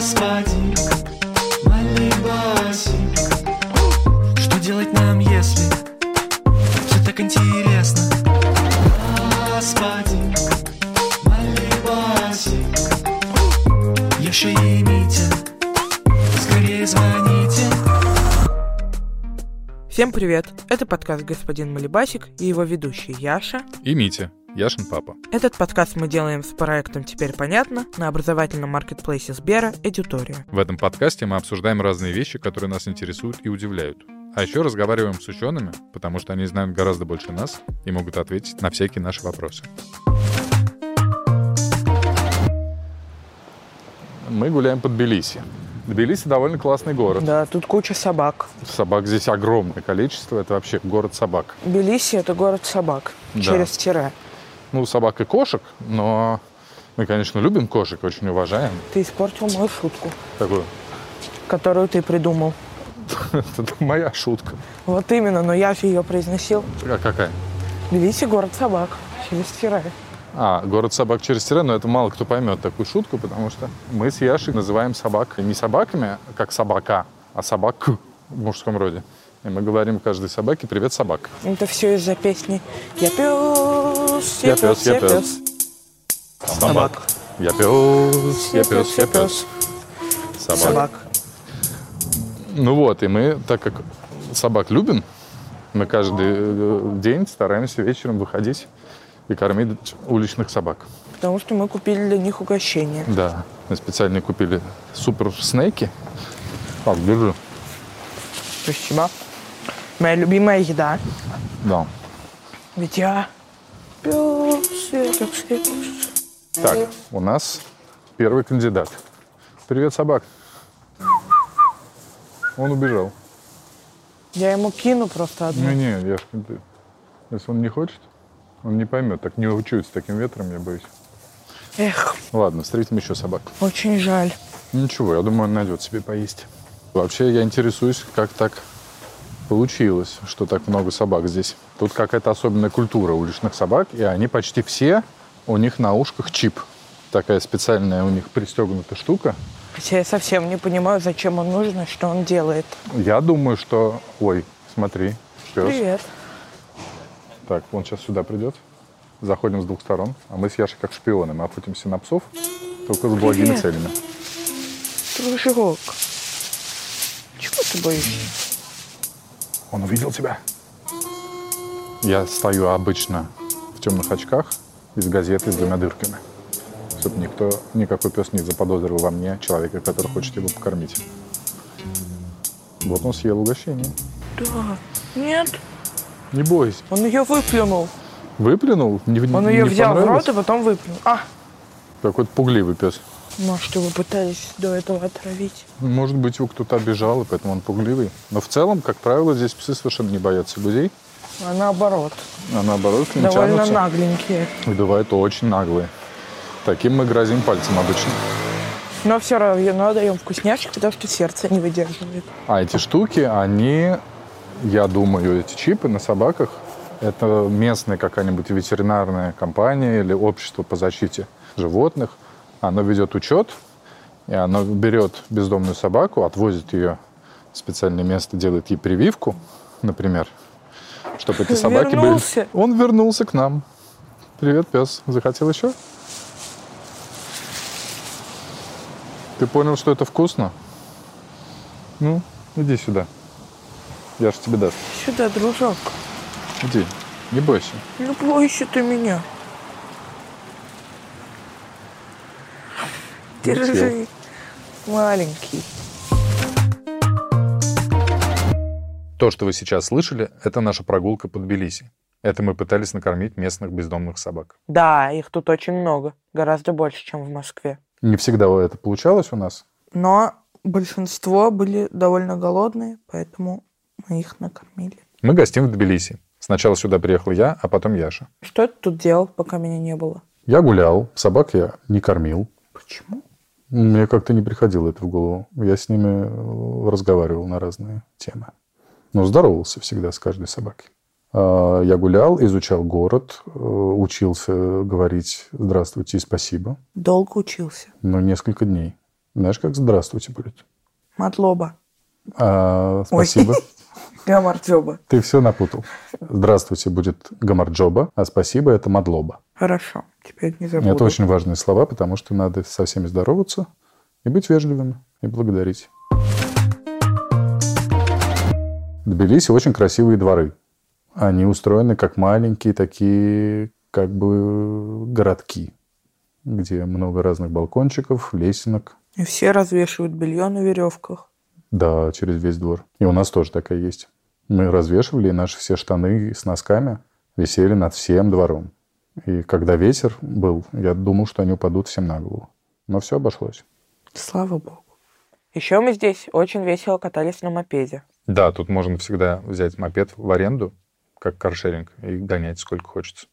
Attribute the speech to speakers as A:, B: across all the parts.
A: Господин Малибасик Что делать нам, если все так интересно? Господин Малибасик Яша и Митя Скорее звоните
B: Всем привет! Это подкаст «Господин Малибасик» и его ведущий Яша.
C: И Митя, Яшин папа.
B: Этот подкаст мы делаем с проектом «Теперь понятно» на образовательном маркетплейсе Сбера «Эдютория».
C: В этом подкасте мы обсуждаем разные вещи, которые нас интересуют и удивляют. А еще разговариваем с учеными, потому что они знают гораздо больше нас и могут ответить на всякие наши вопросы. Мы гуляем под Тбилиси. Тбилиси довольно классный город.
B: Да, тут куча собак.
C: Собак здесь огромное количество. Это вообще город собак.
B: Тбилиси – это город собак.
C: Да.
B: Через тире.
C: Ну, собак и кошек, но мы, конечно, любим кошек, очень уважаем.
B: Ты испортил мою шутку,
C: Такую.
B: которую ты придумал.
C: Это моя шутка.
B: Вот именно, но я же ее произносил.
C: А какая?
B: Тбилиси – город собак. Через тире.
C: А, город собак через тире, но это мало кто поймет такую шутку, потому что мы с Яшей называем собак не собаками, как собака, а собак в мужском роде. И мы говорим каждой собаке «Привет, собак».
B: Это все из-за песни «Я пес,
C: Я пес, я пес.
B: Собак.
C: Я пес, я пес, я пес. Собак.
B: Собак.
C: Ну вот, и мы, так как собак любим, мы каждый э, день стараемся вечером выходить и кормить уличных собак.
B: Потому что мы купили для них угощение.
C: Да, мы специально купили супер снеки. Так, держи.
B: Спасибо. Моя любимая еда.
C: Да.
B: Ведь я
C: Так, у нас первый кандидат. Привет, собак. Он убежал.
B: Я ему кину просто одну.
C: Не-не, я если он не хочет, он не поймет. Так не учусь с таким ветром, я боюсь.
B: Эх,
C: Ладно, встретим еще собак.
B: очень жаль.
C: Ничего, я думаю, он найдет себе поесть. Вообще, я интересуюсь, как так получилось, что так много собак здесь. Тут какая-то особенная культура уличных собак, и они почти все, у них на ушках чип. Такая специальная у них пристегнутая штука.
B: Хотя я совсем не понимаю, зачем он нужен и что он делает.
C: Я думаю, что... Ой, смотри, пес.
B: Привет.
C: Так, он сейчас сюда придет. Заходим с двух сторон. А мы с Яшей как шпионы. Мы охотимся на псов, только с благими
B: Привет.
C: целями.
B: Дружок. Чего ты боишься?
C: Он увидел тебя. Я стою обычно в темных очках из газеты с двумя дырками. Чтобы никто, никакой пес не заподозрил во мне человека, который хочет его покормить. Вот он съел угощение.
B: Да. Нет.
C: Не бойся.
B: Он ее выплюнул.
C: Выплюнул? Не,
B: Он
C: не
B: ее взял в рот и потом выплюнул. А,
C: Какой-то пугливый пес.
B: может, его пытались до этого отравить.
C: Может быть, его кто-то обижал, и поэтому он пугливый. Но в целом, как правило, здесь псы совершенно не боятся людей.
B: А наоборот.
C: А наоборот, к ним
B: Довольно
C: тянутся.
B: нагленькие.
C: И бывают очень наглые. Таким мы грозим пальцем обычно.
B: Но все равно даем вкусняшки, потому что сердце не выдерживает.
C: А эти штуки, они, я думаю, эти чипы на собаках, это местная какая-нибудь ветеринарная компания или общество по защите животных. Оно ведет учет, и оно берет бездомную собаку, отвозит ее в специальное место, делает ей прививку, например, чтобы эти собаки
B: Вернулся.
C: были... Он вернулся к нам. Привет, пес. Захотел еще? Ты понял, что это вкусно? Ну, иди сюда. Я же тебе даст.
B: Сюда, дружок.
C: Иди, не бойся.
B: Не бойся ты меня. Держи. Маленький.
C: То, что вы сейчас слышали, это наша прогулка по Тбилиси. Это мы пытались накормить местных бездомных собак.
B: Да, их тут очень много. Гораздо больше, чем в Москве.
C: Не всегда это получалось у нас.
B: Но большинство были довольно голодные, поэтому мы их накормили.
C: Мы гостим в Тбилиси. Сначала сюда приехал я, а потом Яша.
B: Что ты тут делал, пока меня не было?
C: Я гулял, собак я не кормил.
B: Почему?
C: Мне как-то не приходило это в голову. Я с ними разговаривал на разные темы. Но здоровался всегда с каждой собакой. А, Я гулял, изучал город, э, учился говорить «здравствуйте» и «спасибо».
B: Долго учился.
C: Ну, несколько дней. Знаешь, как здравствуйте будет?
B: Матлоба.
C: А, спасибо.
B: Гамарджоба.
C: Ты все напутал. Здравствуйте будет гамарджоба, а спасибо это мадлоба.
B: Хорошо, теперь не забуду.
C: Это очень важные слова, потому что надо со всеми здороваться и быть вежливыми, и благодарить. Тбилиси очень красивые дворы. Они устроены как маленькие такие как бы городки, где много разных балкончиков, лесенок.
B: И все развешивают белье на веревках.
C: Да, через весь двор. И у нас тоже такая есть. Мы развешивали, и наши все штаны с носками висели над всем двором. И когда ветер был, я думал, что они упадут всем на голову. Но все обошлось.
B: Слава богу. Еще мы здесь очень весело катались на мопеде.
C: Да, тут можно всегда взять мопед в аренду, как каршеринг, и гонять сколько хочется.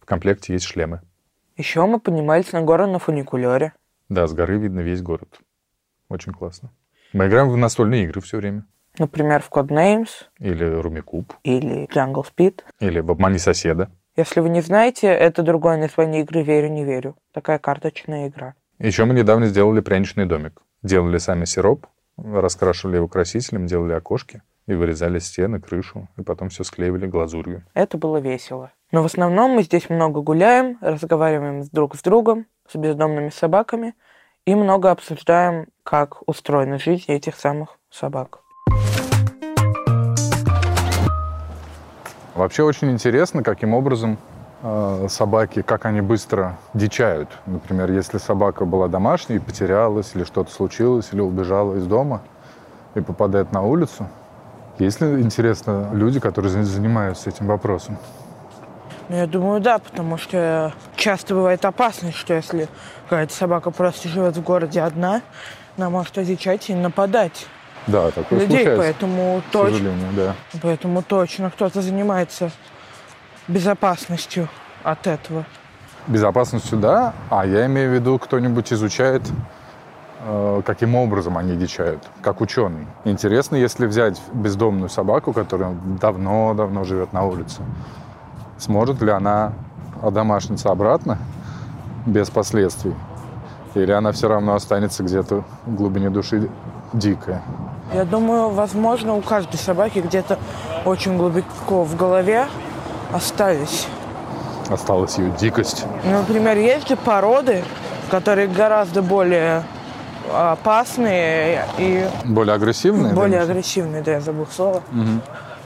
C: В комплекте есть шлемы.
B: Еще мы поднимались на гору на фуникулере.
C: Да, с горы видно весь город. Очень классно. Мы играем в настольные игры все время.
B: Например, в Codenames
C: Или Румикуб,
B: или Jungle Speed.
C: или в «Обмани соседа».
B: Если вы не знаете, это другое название игры «Верю, не верю». Такая карточная игра.
C: Еще мы недавно сделали пряничный домик. Делали сами сироп, раскрашивали его красителем, делали окошки и вырезали стены, крышу, и потом все склеивали глазурью.
B: Это было весело. Но в основном мы здесь много гуляем, разговариваем друг с другом, с бездомными собаками и много обсуждаем, как устроена жизнь этих самых собак.
C: Вообще очень интересно, каким образом собаки, как они быстро дичают. Например, если собака была домашней и потерялась, или что-то случилось, или убежала из дома и попадает на улицу. Есть ли, интересно, люди, которые за- занимаются этим вопросом?
B: Ну, я думаю, да, потому что часто бывает опасность, что если какая-то собака просто живет в городе одна, она может одичать и нападать
C: Да, такое
B: людей,
C: случается,
B: поэтому
C: к
B: точно,
C: сожалению, да.
B: поэтому точно кто-то занимается безопасностью от этого.
C: Безопасностью, да, а я имею в виду, кто-нибудь изучает, э, каким образом они дичают, как ученый. Интересно, если взять бездомную собаку, которая давно-давно живет на улице, сможет ли она одомашниться обратно без последствий? Или она все равно останется где-то в глубине души дикая?
B: Я думаю, возможно, у каждой собаки где-то очень глубоко в голове остались.
C: Осталась ее дикость.
B: Ну, Например, есть же породы, которые гораздо более опасные и
C: Более агрессивная?
B: более
C: конечно?
B: агрессивные, да, я забыл слово,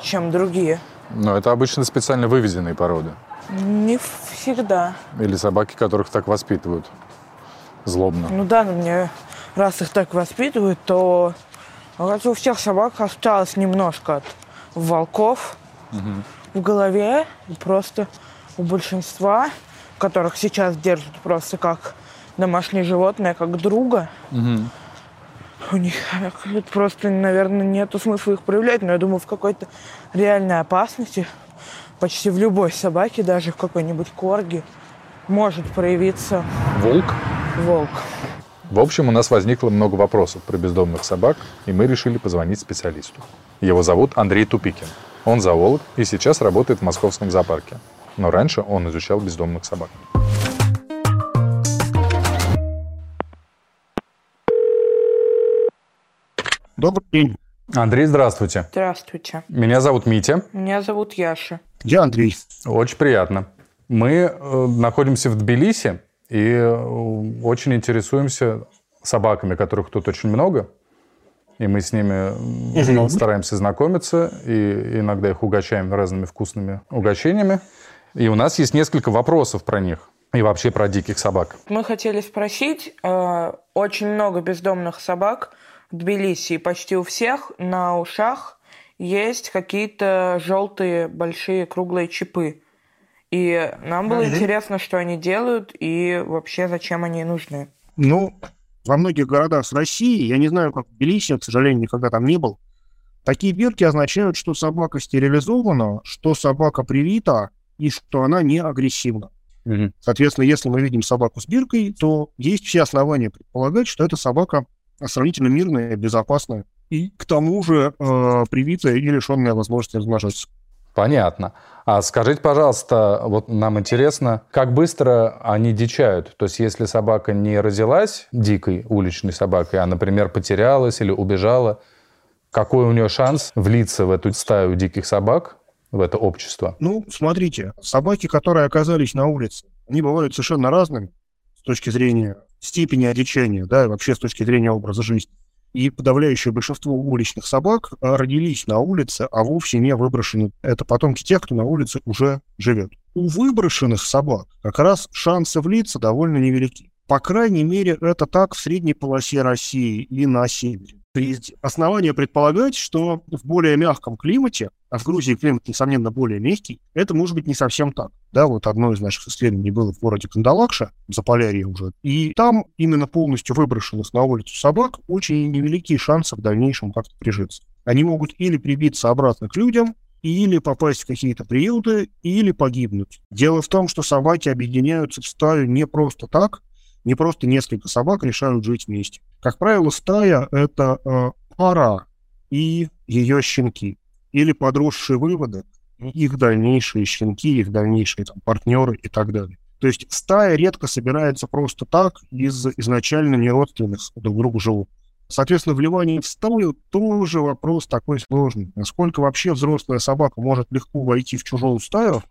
B: чем другие.
C: Но это обычно специально выведенные породы.
B: Не всегда.
C: Или собаки, которых так воспитывают злобно.
B: Ну да, но мне раз их так воспитывают, то у всех собак осталось немножко от волков в голове. Просто у большинства, которых сейчас держат просто как домашнее животное, как друга, у них э, просто, наверное, нету смысла их проявлять. Но я думаю, в какой-то реальной опасности почти в любой собаке, даже в какой-нибудь корге, может проявиться
C: Волк.
B: волк.
C: В общем, у нас возникло много вопросов про бездомных собак, и мы решили позвонить специалисту. Его зовут Андрей Тупикин. Он зоолог и сейчас работает в московском зоопарке. Но раньше он изучал бездомных собак.
D: Добрый день.
C: Андрей, здравствуйте.
B: Здравствуйте.
C: Меня зовут Митя.
B: Меня зовут Яша.
D: Я Андрей.
C: Очень приятно. Мы э, находимся в Тбилиси и э, очень интересуемся собаками, которых тут очень много. И мы с ними
D: Мгм.
C: стараемся знакомиться и иногда их угощаем разными вкусными угощениями. И у нас есть несколько вопросов про них и вообще про диких собак.
B: Мы хотели спросить, э, очень много бездомных собак в Тбилиси, и почти у всех на ушах есть какие-то желтые большие круглые чипы. И нам было
D: Мгм.
B: интересно, что они делают и вообще зачем они нужны.
D: Ну, во многих городах с России, я не знаю, как в Тбилиси, к сожалению, никогда там не был, такие бирки означают, что собака стерилизована, что собака привита и что она не агрессивна. Соответственно, если мы видим собаку с биркой, то есть все основания предполагать, что эта собака сравнительно мирная, безопасная и к тому же э, привитая и лишенная возможности размножаться.
C: Понятно. А скажите, пожалуйста, вот нам интересно, как быстро они дичают? То есть если собака не родилась дикой уличной собакой, а, например, потерялась или убежала, какой у нее шанс влиться в эту стаю диких собак, в это общество?
D: Ну, смотрите, собаки, которые оказались на улице, они бывают совершенно разными с точки зрения степени одичения, да, и вообще с точки зрения образа жизни. И подавляющее большинство уличных собак а, родились на улице, а вовсе не выброшены. Это потомки тех, кто на улице уже живет. У выброшенных собак как раз шансы влиться довольно невелики. По крайней мере, это так в средней полосе России и на севере. Есть основания предполагать, что в более мягком климате, а в Грузии климат, несомненно, более мягкий, это может быть не совсем так. Да, вот одно из наших исследований было в городе Кандалакша, в Заполярье уже, и там именно полностью выброшенных на улицу собак очень невеликие шансы в дальнейшем как-то прижиться. Они могут или прибиться обратно к людям, или попасть в какие-то приюты, или погибнуть. Дело в том, что собаки объединяются в стаю не просто так, не просто несколько собак решают жить вместе. Как правило, стая — это э, пара и ее щенки. Или подросшие выводы, их дальнейшие щенки, их дальнейшие там, партнеры и так далее. То есть стая редко собирается просто так из изначально неродственных друг другу живут. Соответственно, вливание в стаю тоже вопрос такой сложный. Насколько вообще взрослая собака может легко войти в чужую стаю,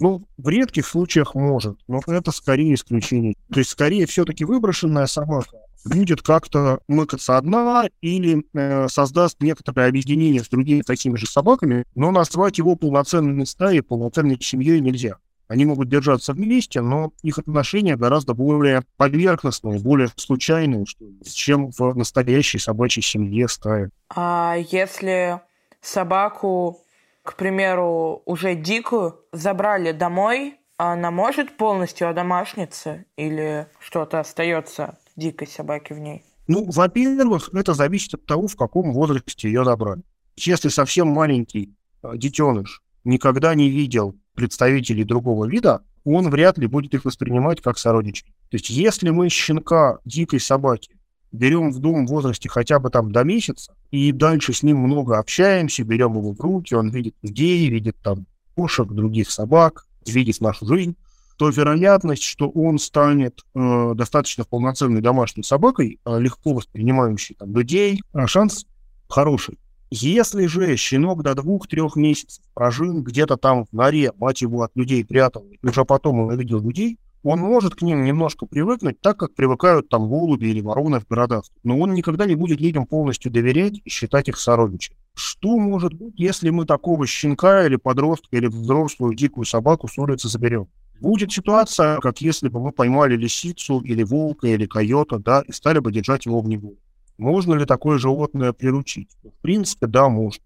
D: ну, в редких случаях может, но это скорее исключение. То есть, скорее, все-таки выброшенная собака будет как-то мыкаться одна или э, создаст некоторое объединение с другими такими же собаками, но назвать его полноценной стаей, полноценной семьей нельзя. Они могут держаться вместе, но их отношения гораздо более поверхностные, более случайные, чем в настоящей собачьей семье стае.
B: А если собаку к примеру, уже дикую забрали домой, она может полностью одомашниться или что-то остается дикой собаки в ней?
D: Ну, во-первых, это зависит от того, в каком возрасте ее забрали. Если совсем маленький э, детеныш никогда не видел представителей другого вида, он вряд ли будет их воспринимать как сородичей. То есть если мы щенка дикой собаки берем в дом в возрасте хотя бы там до месяца, и дальше с ним много общаемся, берем его в руки, он видит людей, видит там кошек, других собак, видит нашу жизнь, то вероятность, что он станет э, достаточно полноценной домашней собакой, э, легко воспринимающей там, людей, э, шанс хороший. Если же щенок до двух-трех месяцев прожил где-то там в норе, мать его от людей прятал, и уже потом он увидел людей, он может к ним немножко привыкнуть, так как привыкают там голуби или вороны в городах. Но он никогда не будет людям полностью доверять и считать их сородичами. Что может быть, если мы такого щенка или подростка или взрослую дикую собаку с улицы заберем? Будет ситуация, как если бы мы поймали лисицу или волка или койота, да, и стали бы держать его в неволе. Можно ли такое животное приручить? В принципе, да, можно.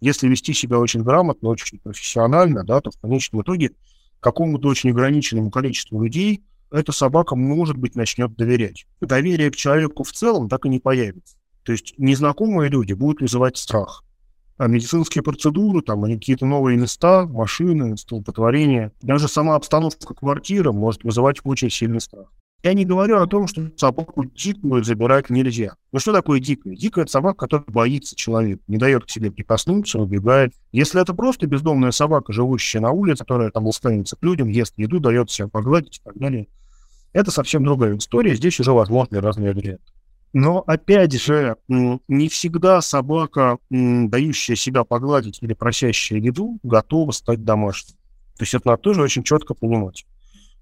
D: Если вести себя очень грамотно, очень профессионально, да, то в конечном итоге какому-то очень ограниченному количеству людей эта собака, может быть, начнет доверять. Доверие к человеку в целом так и не появится. То есть незнакомые люди будут вызывать страх. А медицинские процедуры, там, они какие-то новые места, машины, столпотворения, даже сама обстановка квартиры может вызывать очень сильный страх. Я не говорю о том, что собаку дикую забирать нельзя. Но что такое дикая? Дикая — это собака, которая боится человека, не дает к себе прикоснуться, убегает. Если это просто бездомная собака, живущая на улице, которая там ласкается к людям, ест еду, дает себя погладить и так далее, это совсем другая история. Здесь уже возможны разные варианты. Но, опять же, не всегда собака, дающая себя погладить или просящая еду, готова стать домашней. То есть это надо тоже очень четко понимать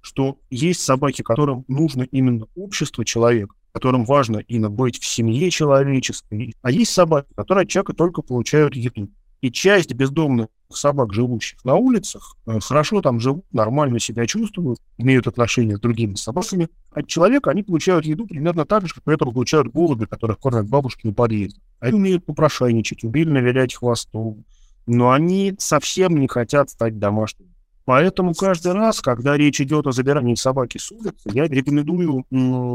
D: что есть собаки, которым нужно именно общество человека, которым важно именно быть в семье человеческой, а есть собаки, которые от человека только получают еду. И часть бездомных собак, живущих на улицах, э, хорошо там живут, нормально себя чувствуют, имеют отношения с другими собаками. От человека они получают еду примерно так же, как при этом получают голуби, которых кормят бабушки на подъезде. Они умеют попрошайничать, умели вилять хвостом, но они совсем не хотят стать домашними. Поэтому каждый раз, когда речь идет о забирании собаки с улицы, я рекомендую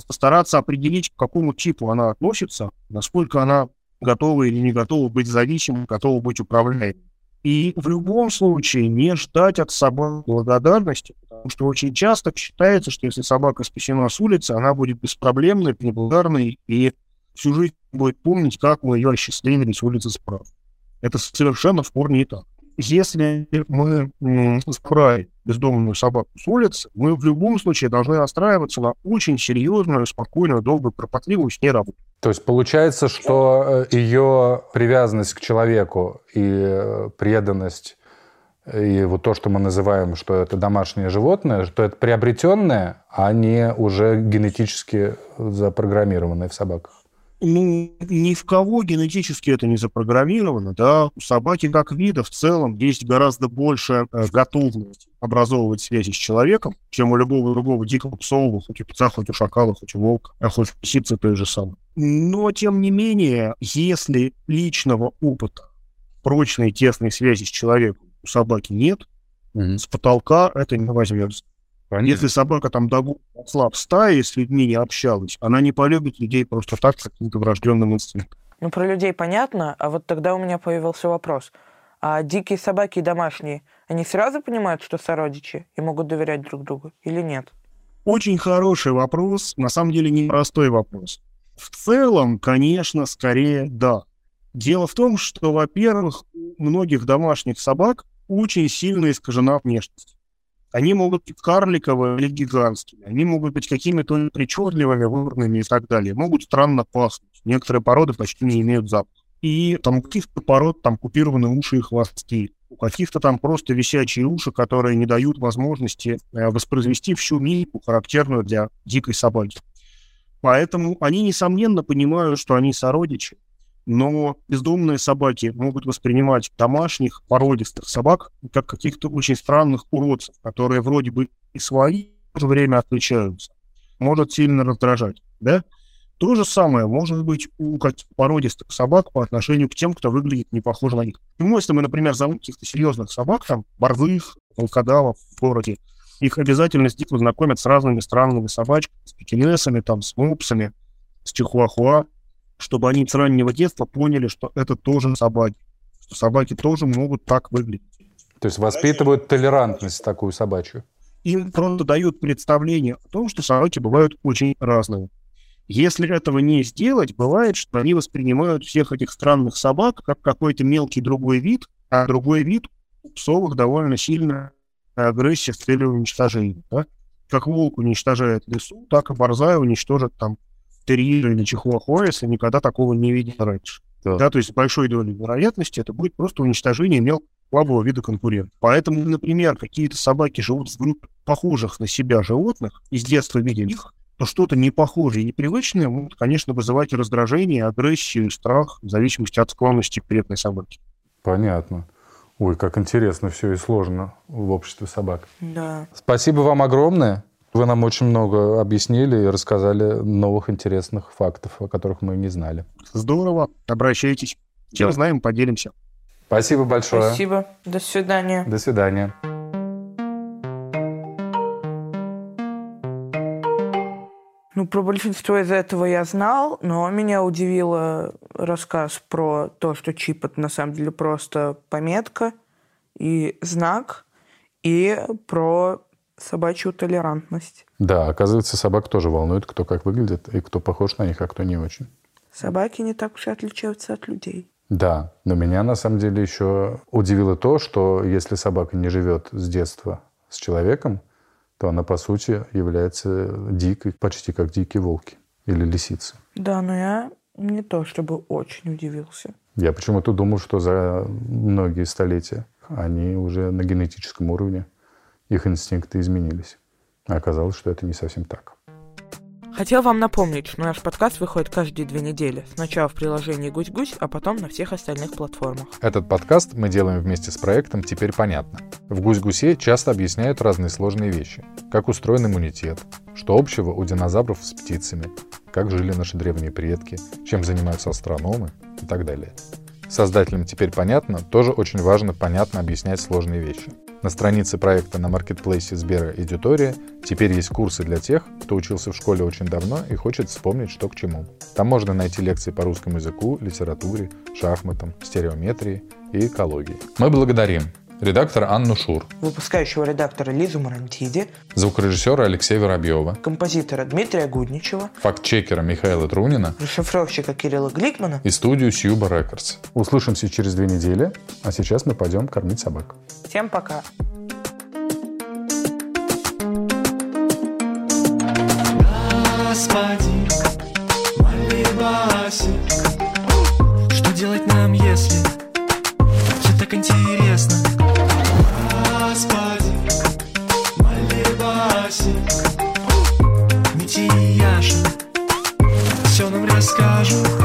D: постараться определить, к какому типу она относится, насколько она готова или не готова быть зависимой, готова быть управляемой. И в любом случае не ждать от собак благодарности, потому что очень часто считается, что если собака спасена с улицы, она будет беспроблемной, неблагодарной и всю жизнь будет помнить, как мы ее осчастливили с улицы справа. Это совершенно в корне не так. Если мы забрали бездомную собаку с улицы, мы в любом случае должны настраиваться на очень серьезную, спокойную, долгую, кропотливую с работу.
C: То есть получается, что э, ее привязанность к человеку и э, преданность и вот то, что мы называем, что это домашнее животное, что это приобретенное, а не уже генетически запрограммированное в собаках.
D: Ну, ни в кого генетически это не запрограммировано, да. У собаки как вида в целом есть гораздо больше э, готовности образовывать связи с человеком, чем у любого другого дикого псового, хоть у пса, хоть у шакала, хоть у волка, а хоть у лисицы той же самой. Но, тем не менее, если личного опыта прочной тесной связи с человеком у собаки нет, с потолка это не возьмется. Если собака там давно росла в стае, с людьми не общалась, она не полюбит людей просто так, с каким-то врожденным инстинктом.
B: Ну, про людей понятно, а вот тогда у меня появился вопрос. А дикие собаки и домашние, они сразу понимают, что сородичи и могут доверять друг другу или нет?
D: Очень хороший вопрос, на самом деле непростой вопрос. В целом, конечно, скорее да. Дело в том, что, во-первых, у многих домашних собак очень сильно искажена внешность. Они могут быть карликовые или гигантскими, они могут быть какими-то причудливыми, выборными и так далее, могут странно пахнуть. Некоторые породы почти не имеют запаха. И там у каких-то пород там купированы уши и хвосты, у каких-то там просто висячие уши, которые не дают возможности э, воспроизвести всю мимику, характерную для дикой собаки. Поэтому они, несомненно, понимают, что они сородичи, но бездомные собаки могут воспринимать домашних породистых собак как каких-то очень странных уродцев, которые вроде бы и свои, в то же время отличаются. Может сильно раздражать, да? То же самое может быть у породистых собак по отношению к тем, кто выглядит не похоже на них. Ну, если мы, например, зовем каких-то серьезных собак, там, борзых, волкодавов в городе, их обязательно с детства знакомят с разными странными собачками, с пекинесами, там, с мопсами, с чихуахуа, чтобы они с раннего детства поняли, что это тоже собаки, что собаки тоже могут так выглядеть.
C: То есть воспитывают толерантность такую собачью.
D: Им просто дают представление о том, что собаки бывают очень разные. Если этого не сделать, бывает, что они воспринимают всех этих странных собак как какой-то мелкий другой вид, а другой вид у псовых довольно сильная агрессия с целью уничтожения. Да? Как волк уничтожает лесу, так и борзая уничтожит там терьера или чихуахуа, если никогда такого не видел раньше.
C: Да.
D: Да, то есть с большой долей вероятности это будет просто уничтожение мелкого слабого вида конкурента. Поэтому, например, какие-то собаки живут в группе похожих на себя животных, и с детства видели их, то что-то не похожее и непривычное может, конечно, вызывать раздражение, агрессию, страх, в зависимости от склонности к конкретной собаке.
C: Понятно. Ой, как интересно все и сложно в обществе собак.
B: Да.
C: Спасибо вам огромное. Вы нам очень много объяснили и рассказали новых интересных фактов, о которых мы не знали.
D: Здорово, обращайтесь. Чем
C: Да.
D: знаем, поделимся.
C: Спасибо большое.
B: Спасибо. До свидания.
C: До свидания.
B: Ну, про большинство из этого я знал, но меня удивило рассказ про то, что чип это на самом деле просто пометка и знак, и про собачью толерантность.
C: Да, оказывается, собак тоже волнует, кто как выглядит и кто похож на них, а кто не очень.
B: Собаки не так уж и отличаются от людей.
C: Да, но меня на самом деле еще удивило то, что если собака не живет с детства с человеком, то она, по сути, является дикой, почти как дикие волки или лисицы.
B: Да, но я не то чтобы очень удивился.
C: Я почему-то думал, что за многие столетия они уже на генетическом уровне, их инстинкты изменились. А оказалось, что это не совсем так.
B: Хотел вам напомнить, что наш подкаст выходит каждые две недели. Сначала в приложении «Гусь-Гусь», а потом на всех остальных платформах.
C: Этот подкаст мы делаем вместе с проектом «Теперь понятно». В «Гусь-Гусе» часто объясняют разные сложные вещи. Как устроен иммунитет, что общего у динозавров с птицами, как жили наши древние предки, чем занимаются астрономы и так далее. Создателям «Теперь понятно» тоже очень важно понятно объяснять сложные вещи. На странице проекта на маркетплейсе Сбера Эдитория теперь есть курсы для тех, кто учился в школе очень давно и хочет вспомнить, что к чему. Там можно найти лекции по русскому языку, литературе, шахматам, стереометрии и экологии. Мы благодарим редактора Анну Шур,
B: выпускающего редактора Лизу Марантиди,
C: звукорежиссера Алексея Воробьева,
B: композитора Дмитрия Гудничева,
C: фактчекера Михаила Трунина
B: расшифровщика Кирилла Гликмана.
C: и студию Сьюба Рекордс. Услышимся через две недели, а сейчас мы пойдем кормить собак.
B: Всем пока.
A: Господин Малибасик Что делать нам, если Все так интересно нашим Все нам расскажут.